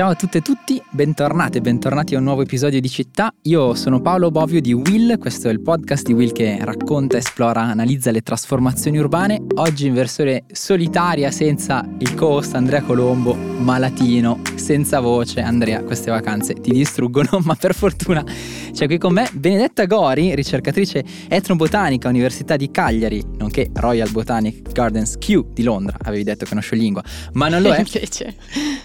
Ciao a tutte e tutti, bentornate e bentornati a un nuovo episodio di Città. Io sono Paolo Bovio di Will, questo è il podcast di Will che racconta, esplora, analizza le trasformazioni urbane. Oggi in versione solitaria, senza il co-host Andrea Colombo, malatino, senza voce. Andrea, queste vacanze ti distruggono, ma per fortuna c'è qui con me Benedetta Gori, ricercatrice etnobotanica Università di Cagliari, nonché Royal Botanic Gardens Q di Londra. Avevi detto che non scioglingua, ma non lo è. Invece.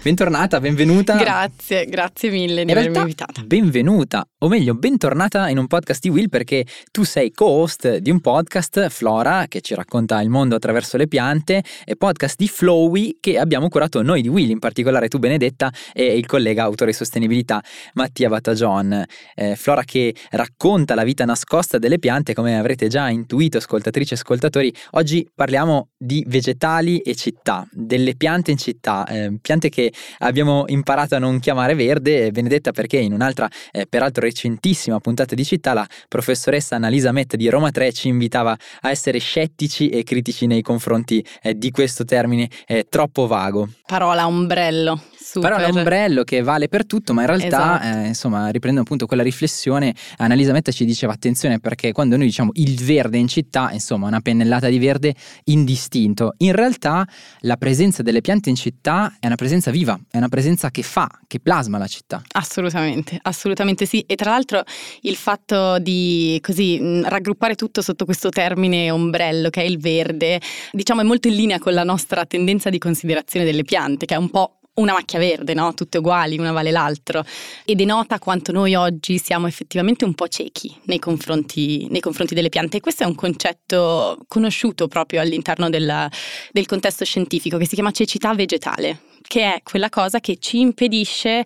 Bentornata, benvenuta. Grazie, grazie mille di In avermi realtà, invitata. benvenuta, o meglio, bentornata in un podcast di Will perché tu sei co-host di un podcast, Flora, che ci racconta il mondo attraverso le piante, e podcast di Flowy che abbiamo curato noi di Will, in particolare tu Benedetta e il collega autore di sostenibilità Mattia Battagion. Eh, Flora che racconta la vita nascosta delle piante, come avrete già intuito, ascoltatrici e ascoltatori, oggi parliamo di vegetali e città, delle piante in città, eh, piante che abbiamo imparato a non chiamare verde, Benedetta perché in un'altra, eh, peraltro recentissima puntata di città, la professoressa Annalisa Mette di Roma 3 ci invitava a essere scettici e critici nei confronti eh, di questo termine eh, troppo vago. Parola ombrello. Super. Però è un ombrello che vale per tutto, ma in realtà, Esatto. eh, insomma, riprendendo appunto quella riflessione, Annalisa Metta ci diceva attenzione perché quando noi diciamo il verde in città, insomma, una pennellata di verde indistinto, in realtà la presenza delle piante in città è una presenza viva, è una presenza che fa, che plasma la città. Assolutamente, assolutamente sì. E tra l'altro il fatto di così mh, raggruppare tutto sotto questo termine ombrello che è il verde, diciamo è molto in linea con la nostra tendenza di considerazione delle piante, che è un po' una macchia verde, no? Tutte uguali, una vale l'altro. E denota quanto noi oggi siamo effettivamente un po' ciechi nei confronti, nei confronti delle piante. E questo è un concetto conosciuto proprio all'interno della- del contesto scientifico che si chiama cecità vegetale che è quella cosa che ci impedisce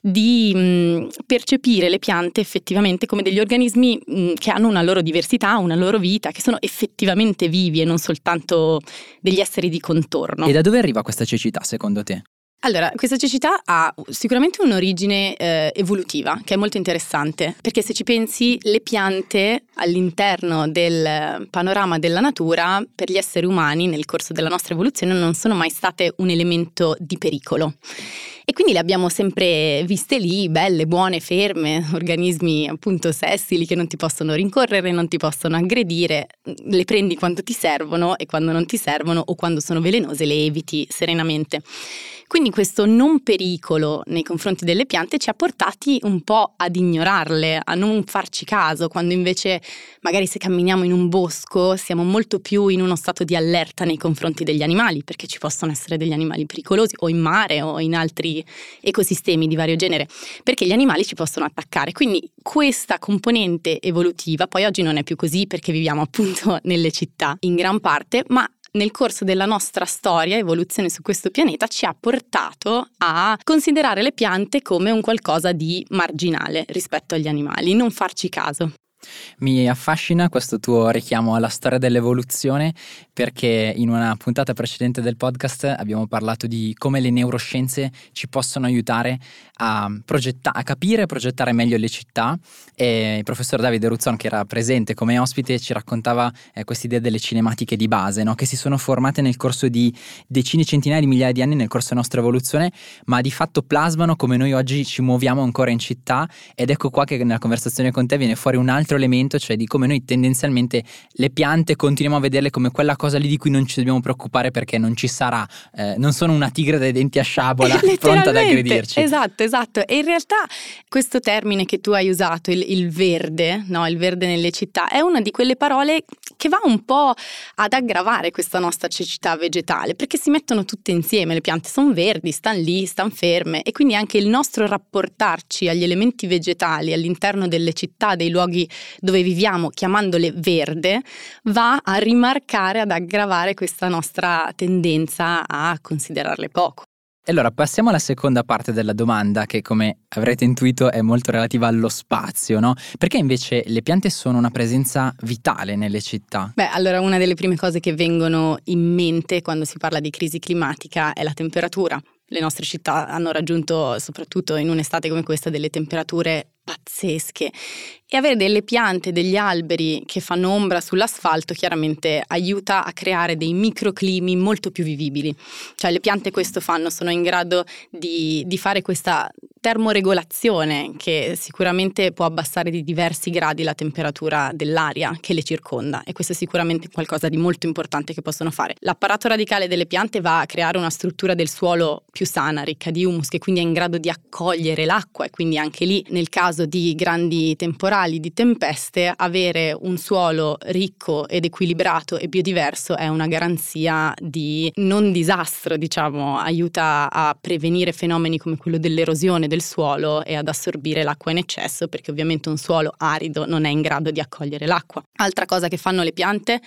di mh, percepire le piante effettivamente come degli organismi mh, che hanno una loro diversità, una loro vita, che sono effettivamente vivi e non soltanto degli esseri di contorno. E da dove arriva questa cecità secondo te? Allora, questa cecità ha sicuramente un'origine eh, evolutiva, che è molto interessante, perché se ci pensi, le piante all'interno del panorama della natura, per gli esseri umani, nel corso della nostra evoluzione, non sono mai state un elemento di pericolo. E quindi le abbiamo sempre viste lì, belle, buone, ferme, organismi appunto sessili che non ti possono rincorrere, non ti possono aggredire, le prendi quando ti servono e quando non ti servono o quando sono velenose le eviti serenamente. Quindi questo non pericolo nei confronti delle piante ci ha portati un po' ad ignorarle, a non farci caso, quando invece magari se camminiamo in un bosco siamo molto più in uno stato di allerta nei confronti degli animali, perché ci possono essere degli animali pericolosi o in mare o in altri ecosistemi di vario genere, perché gli animali ci possono attaccare. Quindi questa componente evolutiva, poi oggi non è più così perché viviamo appunto nelle città in gran parte, ma nel corso della nostra storia, evoluzione su questo pianeta, ci ha portato a considerare le piante come un qualcosa di marginale rispetto agli animali, non farci caso. Mi affascina questo tuo richiamo alla storia dell'evoluzione perché in una puntata precedente del podcast abbiamo parlato di come le neuroscienze ci possono aiutare a, progetta- a capire e progettare meglio le città e il professor Davide Ruzzon che era presente come ospite ci raccontava eh, quest'idea delle cinematiche di base no? che si sono formate nel corso di decine, centinaia di migliaia di anni nel corso della nostra evoluzione ma di fatto plasmano come noi oggi ci muoviamo ancora in città ed ecco qua che nella conversazione con te viene fuori un altro elemento, cioè di come noi tendenzialmente le piante continuiamo a vederle come quella cosa lì di cui non ci dobbiamo preoccupare perché non ci sarà, eh, non sono una tigre dai denti a sciabola pronta ad aggredirci. Esatto, esatto. E in realtà questo termine che tu hai usato, il, il verde, no? il verde nelle città, è una di quelle parole che va un po' ad aggravare questa nostra cecità vegetale, perché si mettono tutte insieme, le piante sono verdi, stanno lì, stanno ferme e quindi anche il nostro rapportarci agli elementi vegetali all'interno delle città, dei luoghi dove viviamo, chiamandole verde, va a rimarcare, ad aggravare questa nostra tendenza a considerarle poco. E allora passiamo alla seconda parte della domanda che come avrete intuito è molto relativa allo spazio, no? Perché invece le piante sono una presenza vitale nelle città? Beh, allora una delle prime cose che vengono in mente quando si parla di crisi climatica è la temperatura. Le nostre città hanno raggiunto, soprattutto in un'estate come questa, delle temperature pazzesche e avere delle piante, degli alberi che fanno ombra sull'asfalto chiaramente aiuta a creare dei microclimi molto più vivibili. Cioè le piante questo fanno, sono in grado di, di fare questa termoregolazione che sicuramente può abbassare di diversi gradi la temperatura dell'aria che le circonda e questo è sicuramente qualcosa di molto importante che possono fare. L'apparato radicale delle piante va a creare una struttura del suolo più sana, ricca di humus, che quindi è in grado di accogliere l'acqua e quindi anche lì nel caso di grandi temporali, di tempeste, avere un suolo ricco ed equilibrato e biodiverso è una garanzia di non disastro, diciamo, aiuta a prevenire fenomeni come quello dell'erosione del suolo e ad assorbire l'acqua in eccesso perché ovviamente un suolo arido non è in grado di accogliere l'acqua. Altra cosa che fanno le piante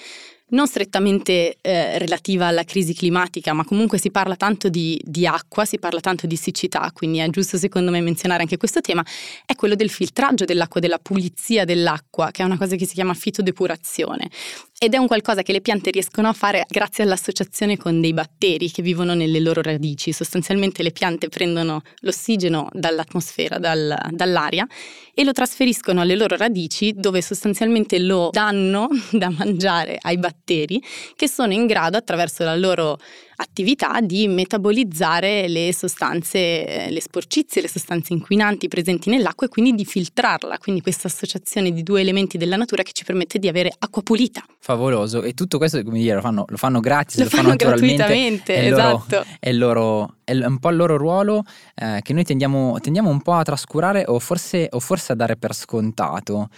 non strettamente eh, relativa alla crisi climatica, ma comunque si parla tanto di, di, acqua, si parla tanto di siccità, quindi è giusto secondo me menzionare anche questo tema, è quello del filtraggio dell'acqua, della pulizia dell'acqua, che è una cosa che si chiama fitodepurazione. Ed è un qualcosa che le piante riescono a fare grazie all'associazione con dei batteri che vivono nelle loro radici. Sostanzialmente le piante prendono l'ossigeno dall'atmosfera, dal, dall'aria, e lo trasferiscono alle loro radici dove sostanzialmente lo danno da mangiare ai batteri che sono in grado attraverso la loro attività di metabolizzare le sostanze, le sporcizie, le sostanze inquinanti presenti nell'acqua e quindi di filtrarla. Quindi questa associazione di due elementi della natura che ci permette di avere acqua pulita. Favoloso. E tutto questo, come dire, lo fanno, lo fanno gratis, lo, lo fanno, fanno gratuitamente. È esatto. Loro, è, loro, è, un po' il loro ruolo eh, che noi tendiamo, tendiamo, un po' a trascurare o forse, o forse a dare per scontato.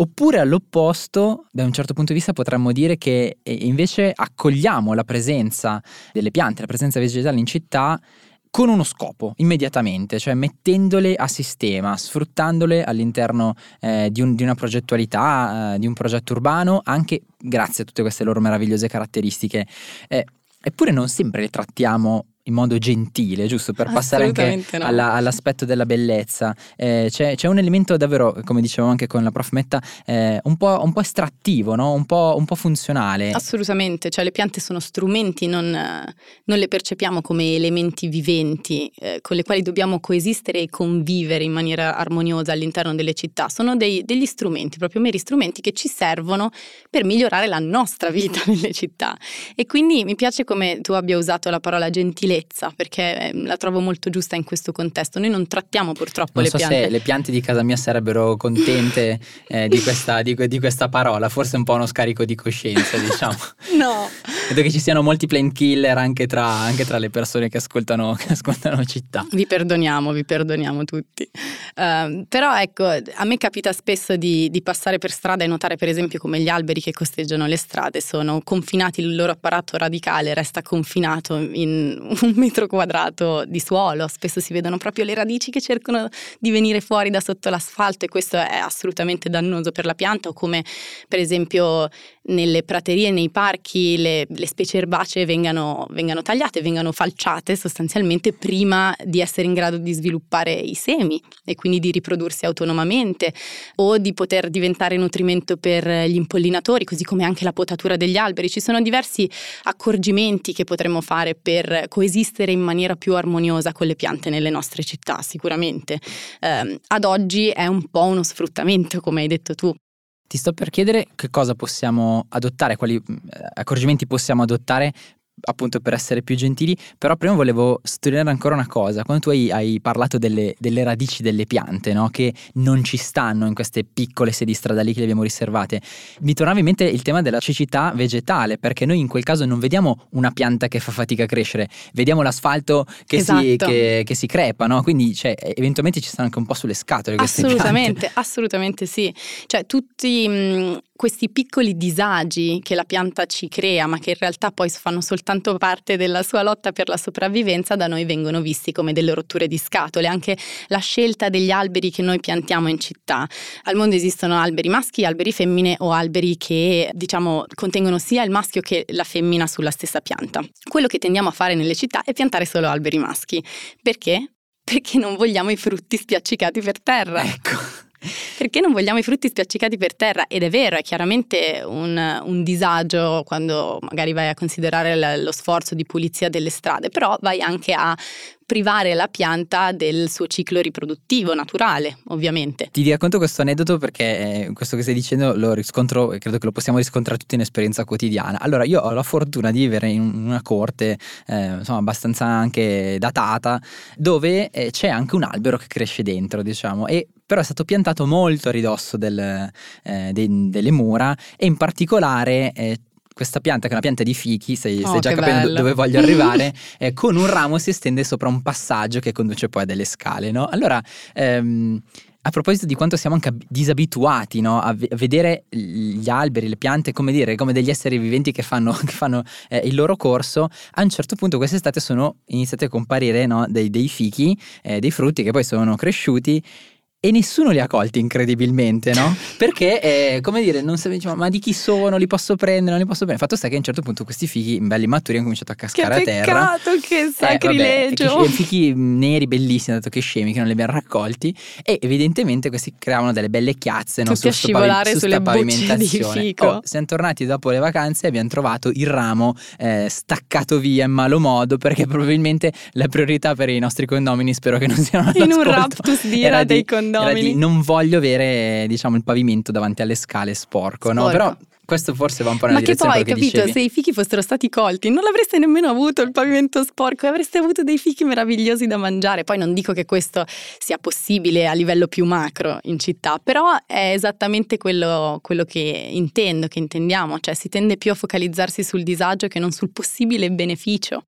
Oppure all'opposto, da un certo punto di vista potremmo dire che invece accogliamo la presenza delle piante, la presenza vegetale in città con uno scopo, immediatamente, cioè mettendole a sistema, sfruttandole all'interno eh, di, un, di, una progettualità, eh, di un progetto urbano, anche grazie a tutte queste loro meravigliose caratteristiche. Eh, eppure non sempre le trattiamo in modo gentile, giusto? Per passare anche no. alla, all'aspetto della bellezza. Eh, c'è, c'è, un elemento davvero, come dicevamo anche con la prof Metta, eh, un, po', un, po', estrattivo, no? un, po', un, po', funzionale. Assolutamente, cioè le piante sono strumenti, non, non le percepiamo come elementi viventi eh, con le quali dobbiamo coesistere e convivere in maniera armoniosa all'interno delle città. Sono dei, degli strumenti, proprio meri strumenti che ci servono per migliorare la nostra vita nelle città. E quindi mi piace come tu abbia usato la parola gentilezza bellezza, perché ehm, la trovo molto giusta in questo contesto. Noi non trattiamo purtroppo non le so piante. Se le piante di casa mia sarebbero contente eh, di, questa, di, di, questa, parola, forse un po' uno scarico di coscienza, diciamo. no. Vedo che ci siano molti plain killer anche tra, anche tra le persone che ascoltano, che ascoltano, città. Vi perdoniamo, vi perdoniamo tutti. Uh, però ecco, a me capita spesso di, di passare per strada e notare per esempio come gli alberi che costeggiano le strade sono confinati, il loro apparato radicale resta confinato in un metro quadrato di suolo, spesso si vedono proprio le radici che cercano di venire fuori da sotto l'asfalto e questo è assolutamente dannoso per la pianta o come per esempio nelle praterie, nei parchi le, le specie erbacee vengano, vengano, tagliate, vengano falciate sostanzialmente prima di essere in grado di sviluppare i semi e quindi di riprodursi autonomamente o di poter diventare nutrimento per gli impollinatori, così come anche la potatura degli alberi. Ci sono diversi accorgimenti che potremmo fare per coesistere in maniera più armoniosa con le piante nelle nostre città, sicuramente. Eh, ad oggi è un po' uno sfruttamento, come hai detto tu. Ti sto per chiedere che cosa possiamo adottare, quali eh, accorgimenti possiamo adottare appunto per essere più gentili, però prima volevo sottolineare ancora una cosa, quando tu hai, hai parlato delle, delle, radici delle piante, no? che non ci stanno in queste piccole sedi stradali che le abbiamo riservate, mi tornava in mente il tema della cecità vegetale, perché noi in quel caso non vediamo una pianta che fa fatica a crescere, vediamo l'asfalto che, esatto. si, che, che si, crepa, no? quindi cioè, eventualmente ci stanno anche un po' sulle scatole. Assolutamente, assolutamente sì, cioè tutti mh, questi piccoli disagi che la pianta ci crea, ma che in realtà poi fanno soltanto parte della sua lotta per la sopravvivenza, da noi vengono visti come delle rotture di scatole. Anche la scelta degli alberi che noi piantiamo in città. Al mondo esistono alberi maschi, alberi femmine o alberi che diciamo contengono sia il maschio che la femmina sulla stessa pianta. Quello che tendiamo a fare nelle città è piantare solo alberi maschi. Perché? Perché non vogliamo i frutti spiaccicati per terra. Ecco. Perché non vogliamo i frutti spiaccicati per terra? Ed è vero, è chiaramente un, un disagio quando magari vai a considerare lo sforzo di pulizia delle strade, però vai anche a privare la pianta del suo ciclo riproduttivo naturale, ovviamente. Ti racconto questo aneddoto perché eh, questo che stai dicendo lo riscontro e credo che lo possiamo riscontrare tutti in esperienza quotidiana. Allora, io ho la fortuna di vivere in una corte, eh, insomma, abbastanza anche datata, dove eh, c'è anche un albero che cresce dentro, diciamo, e però è stato piantato molto a ridosso del, eh, de, delle mura e in particolare eh, questa pianta, che è una pianta di fichi, stai, oh, già capendo bello. dove voglio arrivare, eh, con un ramo si estende sopra un passaggio che conduce poi a delle scale, no? Allora, ehm, a proposito di quanto siamo anche disabituati no? a, v- a, vedere gli alberi, le piante, come dire, come degli esseri viventi che fanno, che fanno eh, il loro corso, a un certo punto quest'estate sono iniziati a comparire no? dei, dei, fichi, eh, dei frutti che poi sono cresciuti e nessuno li ha colti incredibilmente, no? Perché, eh, come dire, non si diciamo, ma di chi sono, li posso prendere, non li posso prendere. Fatto sta che a un certo punto questi fichi belli maturi hanno cominciato a cascare che a terra. Che peccato, che sacrilegio! Eh, vabbè, fichi neri bellissimi, dato che scemi, che non li abbiamo raccolti. E evidentemente questi creavano delle belle chiazze, no? Tutti a scivolare su sulle pavimentazione. Di fico. Oh, siamo tornati dopo le vacanze e abbiamo trovato il ramo eh, staccato via in malo modo, perché probabilmente la priorità per i nostri condomini spero che non siano In un raptus di ira dei condomini di non voglio avere diciamo il pavimento davanti alle scale sporco, sporco. no? Però questo forse va un po' nella Ma direzione che poi, capito, dicevi. se i fichi fossero stati colti, non l'avreste nemmeno avuto il pavimento sporco, avreste avuto dei fichi meravigliosi da mangiare. Poi non dico che questo sia possibile a livello più macro in città, però è esattamente quello, quello che intendo, che intendiamo, cioè si tende più a focalizzarsi sul disagio che non sul possibile beneficio.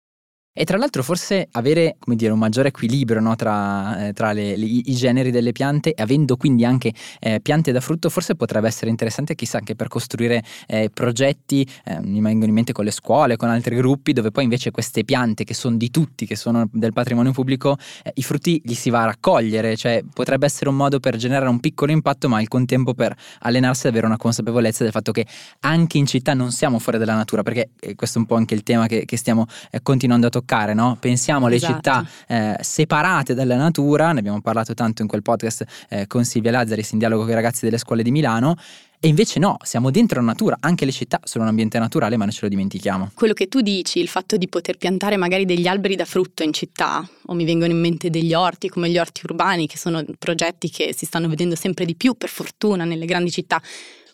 E tra l'altro forse avere dire, un maggiore equilibrio no, tra, eh, tra le, le, i generi delle piante, avendo quindi anche eh, piante da frutto, forse potrebbe essere interessante chissà anche per costruire eh, progetti, eh, mi vengono in mente con le scuole, con altri gruppi, dove poi invece queste piante che sono di tutti, che sono del patrimonio pubblico, eh, i frutti li si va a raccogliere, cioè potrebbe essere un modo per generare un piccolo impatto, ma al contempo per allenarsi ad avere una consapevolezza del fatto che anche in città non siamo fuori dalla natura, perché eh, questo è un po' anche il tema che, che stiamo continuando a toccare toccare, no? Pensiamo alle esatto. città eh, separate dalla natura, ne abbiamo parlato tanto in quel podcast eh, con Silvia Lazzaris in dialogo con i ragazzi delle scuole di Milano. E invece no, siamo dentro la natura, anche le città sono un ambiente naturale, ma non ce lo dimentichiamo. Quello che tu dici, il fatto di poter piantare magari degli alberi da frutto in città, o mi vengono in mente degli orti come gli orti urbani, che sono progetti che si stanno vedendo sempre di più, per fortuna, nelle grandi città,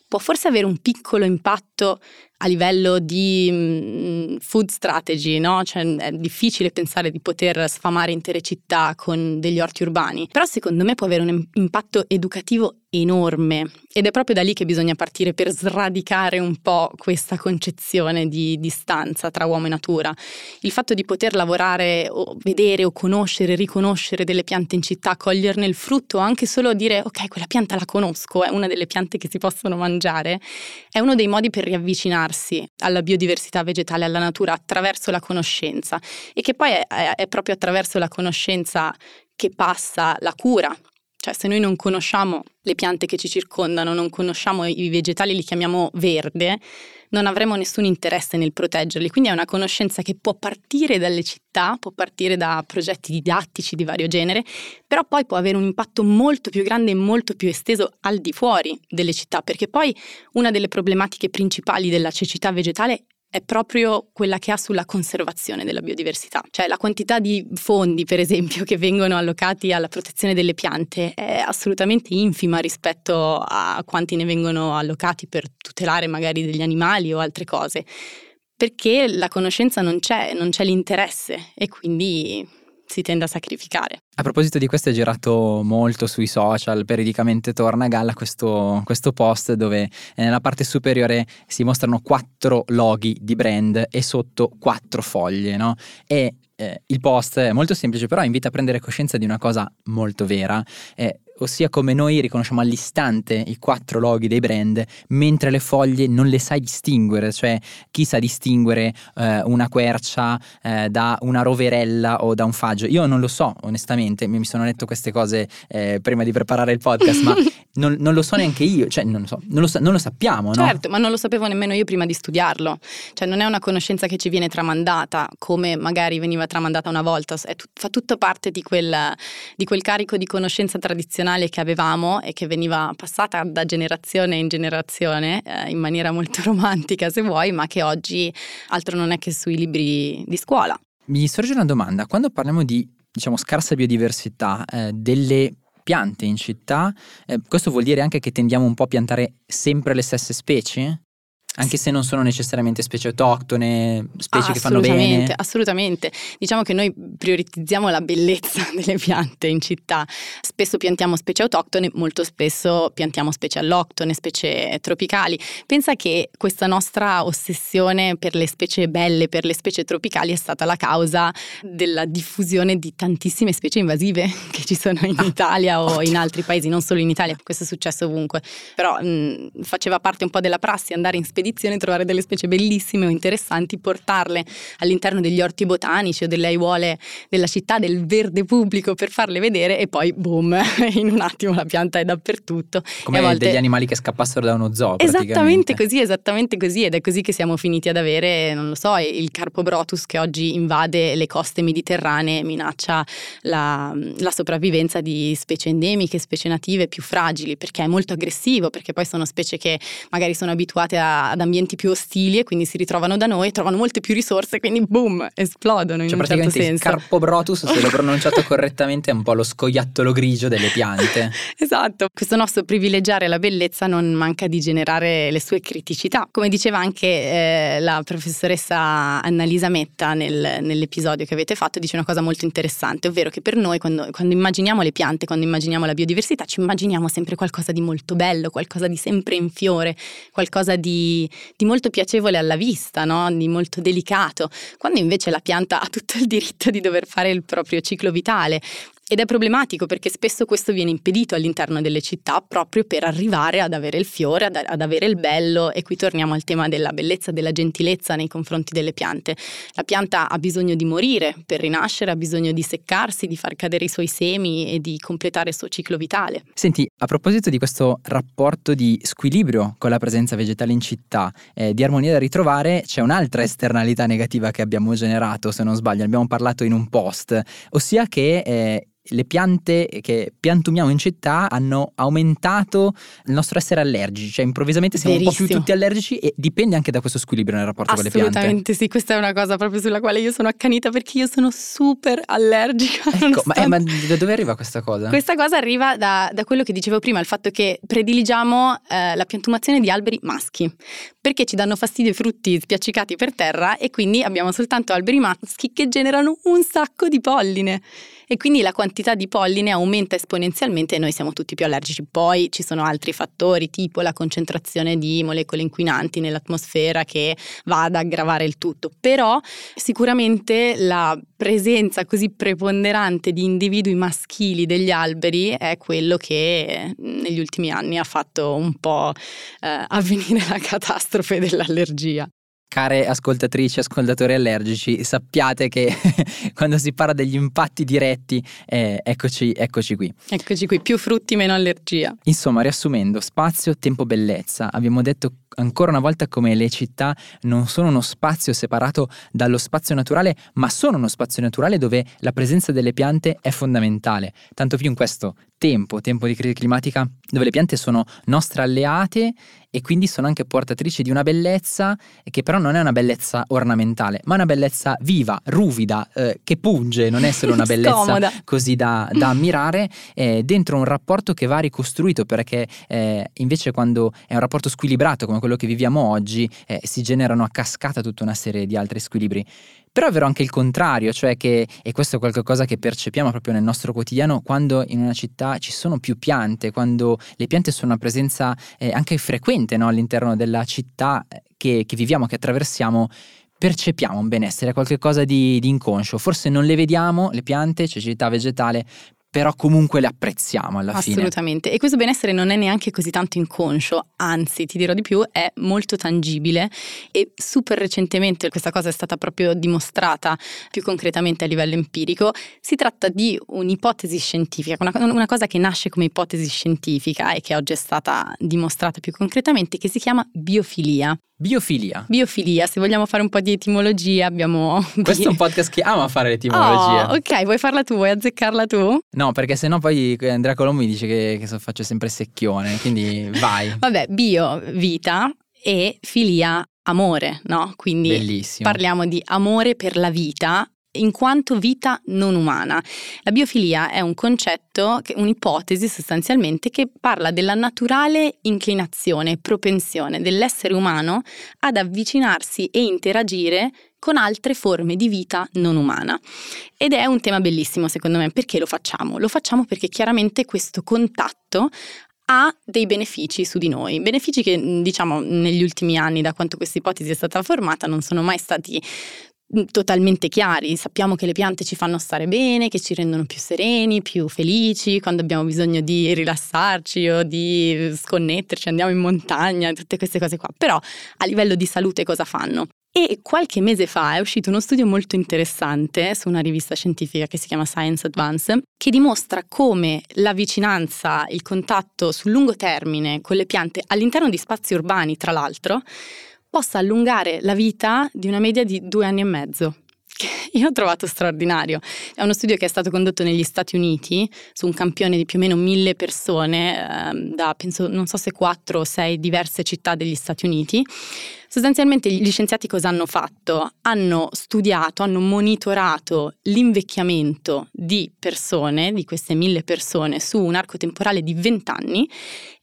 può forse avere un piccolo impatto a livello di mm, food strategy, no? Cioè è difficile pensare di poter sfamare intere città con degli orti urbani, però secondo me può avere un impatto educativo enorme ed è proprio da lì che bisogna partire per sradicare un po' questa concezione di distanza tra uomo e natura. Il fatto di poter lavorare o vedere o conoscere, riconoscere delle piante in città, coglierne il frutto, o anche solo dire ok, quella pianta la conosco, è una delle piante che si possono mangiare, è uno dei modi per riavvicinare avvicinarsi alla biodiversità vegetale, alla natura attraverso la conoscenza e che poi è, è proprio attraverso la conoscenza che passa la cura. Cioè se noi non conosciamo le piante che ci circondano, non conosciamo i vegetali, li chiamiamo verde, non avremo nessun interesse nel proteggerli. Quindi è una conoscenza che può partire dalle città, può partire da progetti didattici di vario genere, però poi può avere un impatto molto più grande e molto più esteso al di fuori delle città, perché poi una delle problematiche principali della cecità vegetale è proprio quella che ha sulla conservazione della biodiversità. Cioè la quantità di fondi, per esempio, che vengono allocati alla protezione delle piante è assolutamente infima rispetto a quanti ne vengono allocati per tutelare magari degli animali o altre cose. Perché la conoscenza non c'è, non c'è l'interesse e quindi si tende a sacrificare. A proposito di questo è girato molto sui social, periodicamente torna a galla questo, questo post dove eh, nella parte superiore si mostrano quattro loghi di brand e sotto quattro foglie, no? E eh, il post è molto semplice, però invita a prendere coscienza di una cosa molto vera. Eh, ossia come noi riconosciamo all'istante i quattro loghi dei brand, mentre le foglie non le sai distinguere, cioè chi sa distinguere eh, una quercia eh, da una roverella o da un faggio? Io non lo so, onestamente, mi sono letto queste cose eh, prima di preparare il podcast, ma non, non, lo so neanche io, cioè non lo, so, non lo, non lo sappiamo, no? Certo, ma non lo sapevo nemmeno io prima di studiarlo, cioè non è una conoscenza che ci viene tramandata come magari veniva tramandata una volta, tut- fa tutta parte di quel, di quel carico di conoscenza tradizionale tradizionale che avevamo e che veniva passata da generazione in generazione eh, in maniera molto romantica se vuoi, ma che oggi altro non è che sui libri di scuola. Mi sorge una domanda, quando parliamo di diciamo, scarsa biodiversità eh, delle piante in città, eh, questo vuol dire anche che tendiamo un po' a piantare sempre le stesse specie? Anche se non sono necessariamente specie autoctone, specie ah, che fanno bene. Assolutamente, diciamo che noi prioritizziamo la bellezza delle piante in città. Spesso piantiamo specie autoctone, molto spesso piantiamo specie alloctone, specie tropicali. Pensa che questa nostra ossessione per le specie belle, per le specie tropicali è stata la causa della diffusione di tantissime specie invasive che ci sono in ah, Italia o in altri paesi, non solo in Italia, questo è successo ovunque. Però mh, faceva parte un po' della prassi andare in spedizione spedizione trovare delle specie bellissime o interessanti, portarle all'interno degli orti botanici o delle aiuole della città, del verde pubblico per farle vedere e poi boom, in un attimo la pianta è dappertutto. Come volte... degli animali che scappassero da uno zoo. Esattamente così, esattamente così ed è così che siamo finiti ad avere, non lo so, il carpo brotus che oggi invade le coste mediterranee, minaccia la, la sopravvivenza di specie endemiche, specie native più fragili perché è molto aggressivo, perché poi sono specie che magari sono abituate a, ad ambienti più ostili e quindi si ritrovano da noi, trovano molte più risorse, quindi boom, esplodono in cioè, un certo senso. Carpobrotus, se l'ho pronunciato correttamente, è un po' lo scoiattolo grigio delle piante. esatto, questo nostro privilegiare la bellezza non manca di generare le sue criticità. Come diceva anche eh, la professoressa Annalisa Metta nel, nell'episodio che avete fatto, dice una cosa molto interessante, ovvero che per noi quando, quando immaginiamo le piante, quando immaginiamo la biodiversità, ci immaginiamo sempre qualcosa di molto bello, qualcosa di sempre in fiore, qualcosa di di, molto piacevole alla vista, no? di molto delicato, quando invece la pianta ha tutto il diritto di dover fare il proprio ciclo vitale. Ed è problematico perché spesso questo viene impedito all'interno delle città proprio per arrivare ad avere il fiore, ad, ad, avere il bello e qui torniamo al tema della bellezza, della gentilezza nei confronti delle piante. La pianta ha bisogno di morire per rinascere, ha bisogno di seccarsi, di far cadere i suoi semi e di completare il suo ciclo vitale. Senti, a proposito di questo rapporto di squilibrio con la presenza vegetale in città, eh, di armonia da ritrovare, c'è un'altra esternalità negativa che abbiamo generato, se non sbaglio, abbiamo parlato in un post, ossia che eh, le piante che piantumiamo in città hanno aumentato il nostro essere allergici, cioè improvvisamente siamo Verissimo. un po' più tutti allergici e dipende anche da questo squilibrio nel rapporto con le piante. Assolutamente sì, questa è una cosa proprio sulla quale io sono accanita perché io sono super allergica. Ecco, ma, eh, ma, da dove arriva questa cosa? Questa cosa arriva da, da quello che dicevo prima, il fatto che prediligiamo eh, la piantumazione di alberi maschi, perché ci danno fastidio i frutti spiaccicati per terra e quindi abbiamo soltanto alberi maschi che generano un sacco di polline e quindi la quantità di polline aumenta esponenzialmente e noi siamo tutti più allergici. Poi ci sono altri fattori tipo la concentrazione di molecole inquinanti nell'atmosfera che va ad aggravare il tutto, però sicuramente la presenza così preponderante di individui maschili degli alberi è quello che negli ultimi anni ha fatto un po' eh, avvenire la catastrofe dell'allergia. Care ascoltatrici, ascoltatori allergici, sappiate che quando si parla degli impatti diretti, eh, eccoci, eccoci qui. Eccoci qui, più frutti, meno allergia. Insomma, riassumendo, spazio, tempo, bellezza. Abbiamo detto ancora una volta come le città non sono uno spazio separato dallo spazio naturale, ma sono uno spazio naturale dove la presenza delle piante è fondamentale. Tanto più in questo tempo, tempo di crisi climatica, dove le piante sono nostre alleate e quindi sono anche portatrici di una bellezza che però non è una bellezza ornamentale, ma una bellezza viva, ruvida, eh, che punge, non è solo una bellezza così da, da ammirare, eh, dentro un rapporto che va ricostruito perché eh, invece quando è un rapporto squilibrato come quello che viviamo oggi, eh, si generano a cascata tutta una serie di altri squilibri. Però è vero anche il contrario, cioè che, e questo è qualcosa che percepiamo proprio nel nostro quotidiano, quando in una città ci sono più piante, quando le piante sono una presenza eh, anche frequente no? all'interno della città eh, che, che viviamo, che attraversiamo, percepiamo un benessere, qualcosa di, di, inconscio. Forse non le vediamo, le piante, cecità vegetale, però comunque le apprezziamo alla fine. Assolutamente. E questo benessere non è neanche così tanto inconscio, anzi, ti dirò di più, è molto tangibile e super recentemente questa cosa è stata proprio dimostrata più concretamente a livello empirico. Si tratta di un'ipotesi scientifica, una, una cosa che nasce come ipotesi scientifica e che oggi è stata dimostrata più concretamente, che si chiama biofilia. Biofilia. Biofilia, se vogliamo fare un po' di etimologia abbiamo... Questo è un podcast che ama fare l'etimologia. Oh, ok, vuoi farla tu? Vuoi azzeccarla tu? No, perché sennò poi Andrea Colombo mi dice che, che faccio sempre secchione, quindi vai. Vabbè, bio, vita e filia, amore, no? Quindi Bellissimo. parliamo di amore per la vita in quanto vita non umana. La biofilia è un concetto, un'ipotesi sostanzialmente che parla della naturale inclinazione, propensione dell'essere umano ad avvicinarsi e interagire con altre forme di vita non umana. Ed è un tema bellissimo secondo me, perché lo facciamo? Lo facciamo perché chiaramente questo contatto ha dei benefici su di noi, benefici che diciamo negli ultimi anni da quanto questa ipotesi è stata formata non sono mai stati totalmente chiari, sappiamo che le piante ci fanno stare bene, che ci rendono più sereni, più felici, quando abbiamo bisogno di rilassarci o di sconnetterci, andiamo in montagna, tutte queste cose qua, però a livello di salute cosa fanno? E qualche mese fa è uscito uno studio molto interessante su una rivista scientifica che si chiama Science Advance, che dimostra come la vicinanza, il contatto sul lungo termine con le piante all'interno di spazi urbani, tra l'altro, possa allungare la vita di una media di due anni e mezzo che io ho trovato straordinario. È uno studio che è stato condotto negli Stati Uniti su un campione di più o meno mille persone eh, da penso non so se quattro o sei diverse città degli Stati Uniti. Sostanzialmente gli scienziati cosa hanno fatto? Hanno studiato, hanno monitorato l'invecchiamento di persone, di queste mille persone, su un arco temporale di 20 anni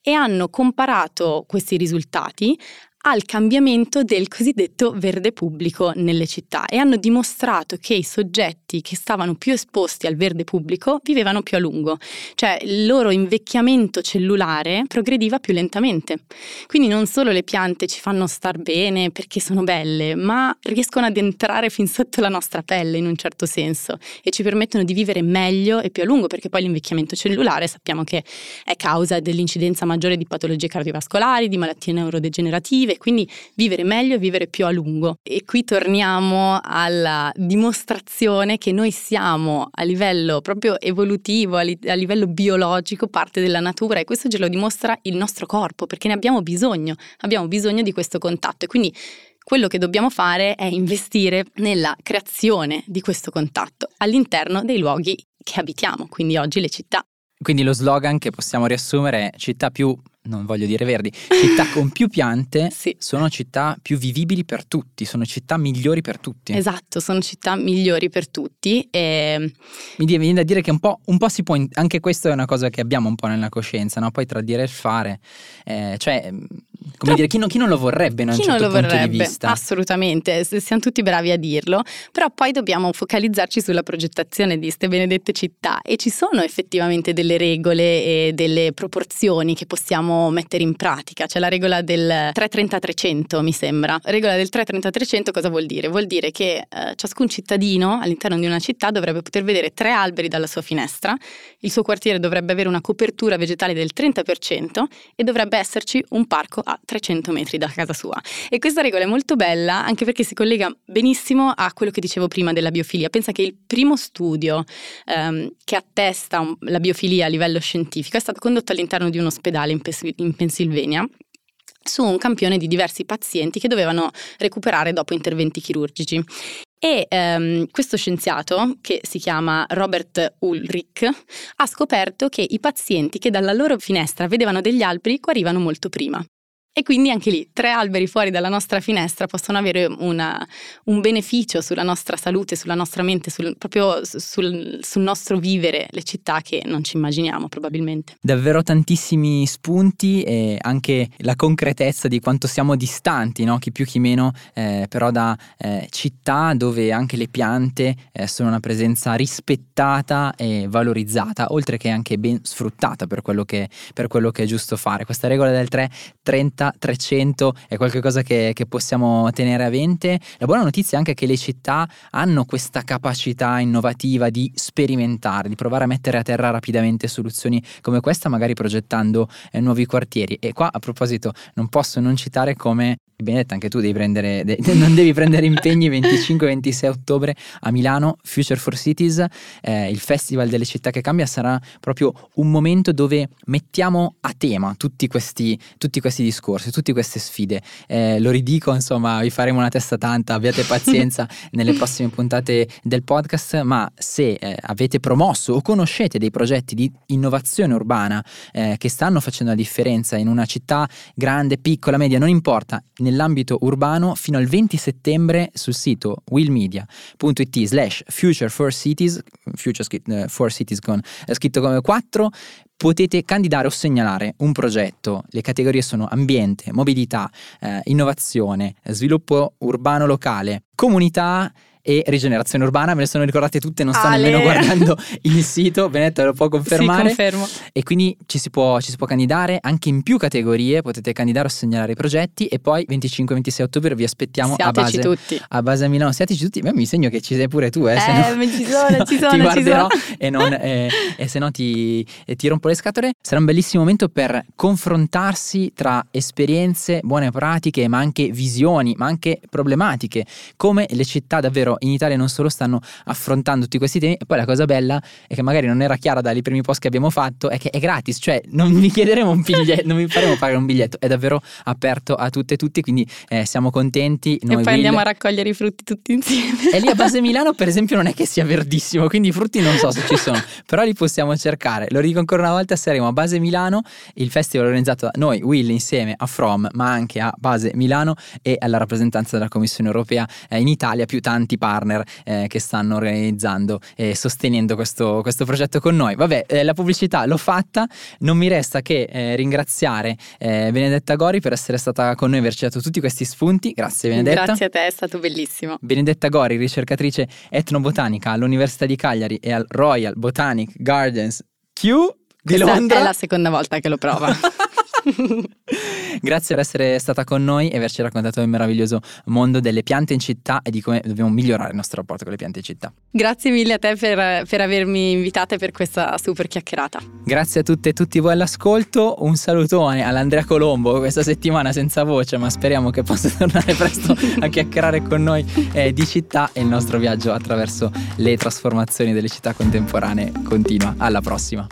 e hanno comparato questi risultati al cambiamento del cosiddetto verde pubblico nelle città e hanno dimostrato che i soggetti che stavano più esposti al verde pubblico vivevano più a lungo, cioè il loro invecchiamento cellulare progrediva più lentamente. Quindi non solo le piante ci fanno star bene perché sono belle, ma riescono ad entrare fin sotto la nostra pelle in un certo senso e ci permettono di vivere meglio e più a lungo perché poi l'invecchiamento cellulare sappiamo che è causa dell'incidenza maggiore di patologie cardiovascolari, di malattie neurodegenerative e quindi vivere meglio e vivere più a lungo. E qui torniamo alla dimostrazione che noi siamo a livello proprio evolutivo, a, li- a livello biologico, parte della natura e questo ce lo dimostra il nostro corpo perché ne abbiamo bisogno, abbiamo bisogno di questo contatto e quindi quello che dobbiamo fare è investire nella creazione di questo contatto all'interno dei luoghi che abitiamo, quindi oggi le città. Quindi lo slogan che possiamo riassumere è città più non voglio dire verdi, città con più piante sì. sono città più vivibili per tutti, sono città migliori per tutti. Esatto, sono città migliori per tutti. E... Mi viene da dire che un po', un po', si può, anche questo è una cosa che abbiamo un po' nella coscienza, no? poi tra dire e fare, eh, cioè come dire, chi non, chi non, lo vorrebbe in un chi certo non lo punto vorrebbe? Assolutamente, siamo tutti bravi a dirlo, però poi dobbiamo focalizzarci sulla progettazione di queste benedette città e ci sono effettivamente delle regole e delle proporzioni che possiamo mettere in pratica. C'è la regola del 330-300 mi sembra. La regola del 330-300 cosa vuol dire? Vuol dire che eh, ciascun cittadino all'interno di una città dovrebbe poter vedere tre alberi dalla sua finestra, il suo quartiere dovrebbe avere una copertura vegetale del 30% e dovrebbe esserci un parco a 300 metri da casa sua. E questa regola è molto bella anche perché si collega benissimo a quello che dicevo prima della biofilia. Pensa che il primo studio ehm, che attesta la biofilia a livello scientifico è stato condotto all'interno di un ospedale in, Pes- in Pennsylvania su un campione di diversi pazienti che dovevano recuperare dopo interventi chirurgici. E ehm, questo scienziato, che si chiama Robert Ulrich, ha scoperto che i pazienti che dalla loro finestra vedevano degli alberi guarivano molto prima. E quindi anche lì tre alberi fuori dalla nostra finestra possono avere una, un beneficio sulla nostra salute, sulla nostra mente, sul, proprio sul, sul, nostro vivere le città che non ci immaginiamo probabilmente. Davvero tantissimi spunti e anche la concretezza di quanto siamo distanti, no? chi più chi meno, eh, però da eh, città dove anche le piante eh, sono una presenza rispettata e valorizzata, oltre che anche ben sfruttata per quello che, per quello che è giusto fare. Questa regola del 3, 30 30, 300 è qualcosa che, che possiamo tenere a mente. La buona notizia è anche che le città hanno questa capacità innovativa di sperimentare, di provare a mettere a terra rapidamente soluzioni come questa, magari progettando eh, nuovi quartieri. E qua a proposito non posso non citare come Benedetta, anche tu devi prendere, de- non devi prendere impegni 25-26 ottobre a Milano, Future for Cities, eh, il festival delle città che cambia sarà proprio un momento dove mettiamo a tema tutti questi, tutti questi discorsi, tutte queste sfide. Eh, lo ridico, insomma, vi faremo una testa tanta, abbiate pazienza nelle prossime puntate del podcast, ma se eh, avete promosso o conoscete dei progetti di innovazione urbana eh, che stanno facendo la differenza in una città grande, piccola, media, non importa, nel nell'ambito urbano fino al 20 settembre sul sito willmedia.it slash future for cities, future uh, for cities con, è scritto come 4, potete candidare o segnalare un progetto. Le categorie sono ambiente, mobilità, eh, innovazione, sviluppo urbano locale, comunità e rigenerazione urbana, me le sono ricordate tutte, non sto Ale. nemmeno guardando il sito, Benetta lo può confermare. Sì, confermo. E quindi ci si, può, ci si può candidare anche in più categorie, potete candidare o segnalare i progetti e poi 25-26 ottobre vi aspettiamo Siateci a base, tutti. a base a Milano. Siateci tutti, Beh, mi segno che ci sei pure tu, eh, eh se no, ci sono, ci sono, ti guarderò ci sono. E, non, eh, e se no ti, eh, ti rompo le scatole. Sarà un bellissimo momento per confrontarsi tra esperienze, buone pratiche, ma anche visioni, ma anche problematiche, come le città davvero in Italia non solo stanno affrontando tutti questi temi e poi la cosa bella è che magari non era chiara dai primi post che abbiamo fatto è che è gratis, cioè non vi chiederemo un biglietto, non vi faremo pagare un biglietto, è davvero aperto a tutte e tutti, quindi eh, siamo contenti. Noi e poi Will... andiamo a raccogliere i frutti tutti insieme. E lì a base Milano per esempio non è che sia verdissimo, quindi i frutti non so se ci sono, però li possiamo cercare. Lo dico ancora una volta, saremo a base Milano, il festival organizzato da noi, Will, insieme a From, ma anche a base Milano e alla rappresentanza della Commissione Europea eh, in Italia, più tanti partner eh, che stanno organizzando e sostenendo questo, questo progetto con noi. Vabbè, eh, la pubblicità l'ho fatta, non mi resta che eh, ringraziare eh, Benedetta Gori per essere stata con noi e averci dato tutti questi spunti. Grazie Benedetta. Grazie a te, è stato bellissimo. Benedetta Gori, ricercatrice etnobotanica all'Università di Cagliari e al Royal Botanic Gardens Q di Questa Londra. È la seconda volta che lo prova. Grazie per essere stata con noi e averci raccontato il meraviglioso mondo delle piante in città e di come dobbiamo migliorare il nostro rapporto con le piante in città. Grazie mille a te per, per avermi invitata per questa super chiacchierata. Grazie a tutte e tutti voi all'ascolto. Un salutone all'Andrea Colombo questa settimana senza voce, ma speriamo che possa tornare presto a chiacchierare con noi eh, di città e il nostro viaggio attraverso le trasformazioni delle città contemporanee continua. Alla prossima.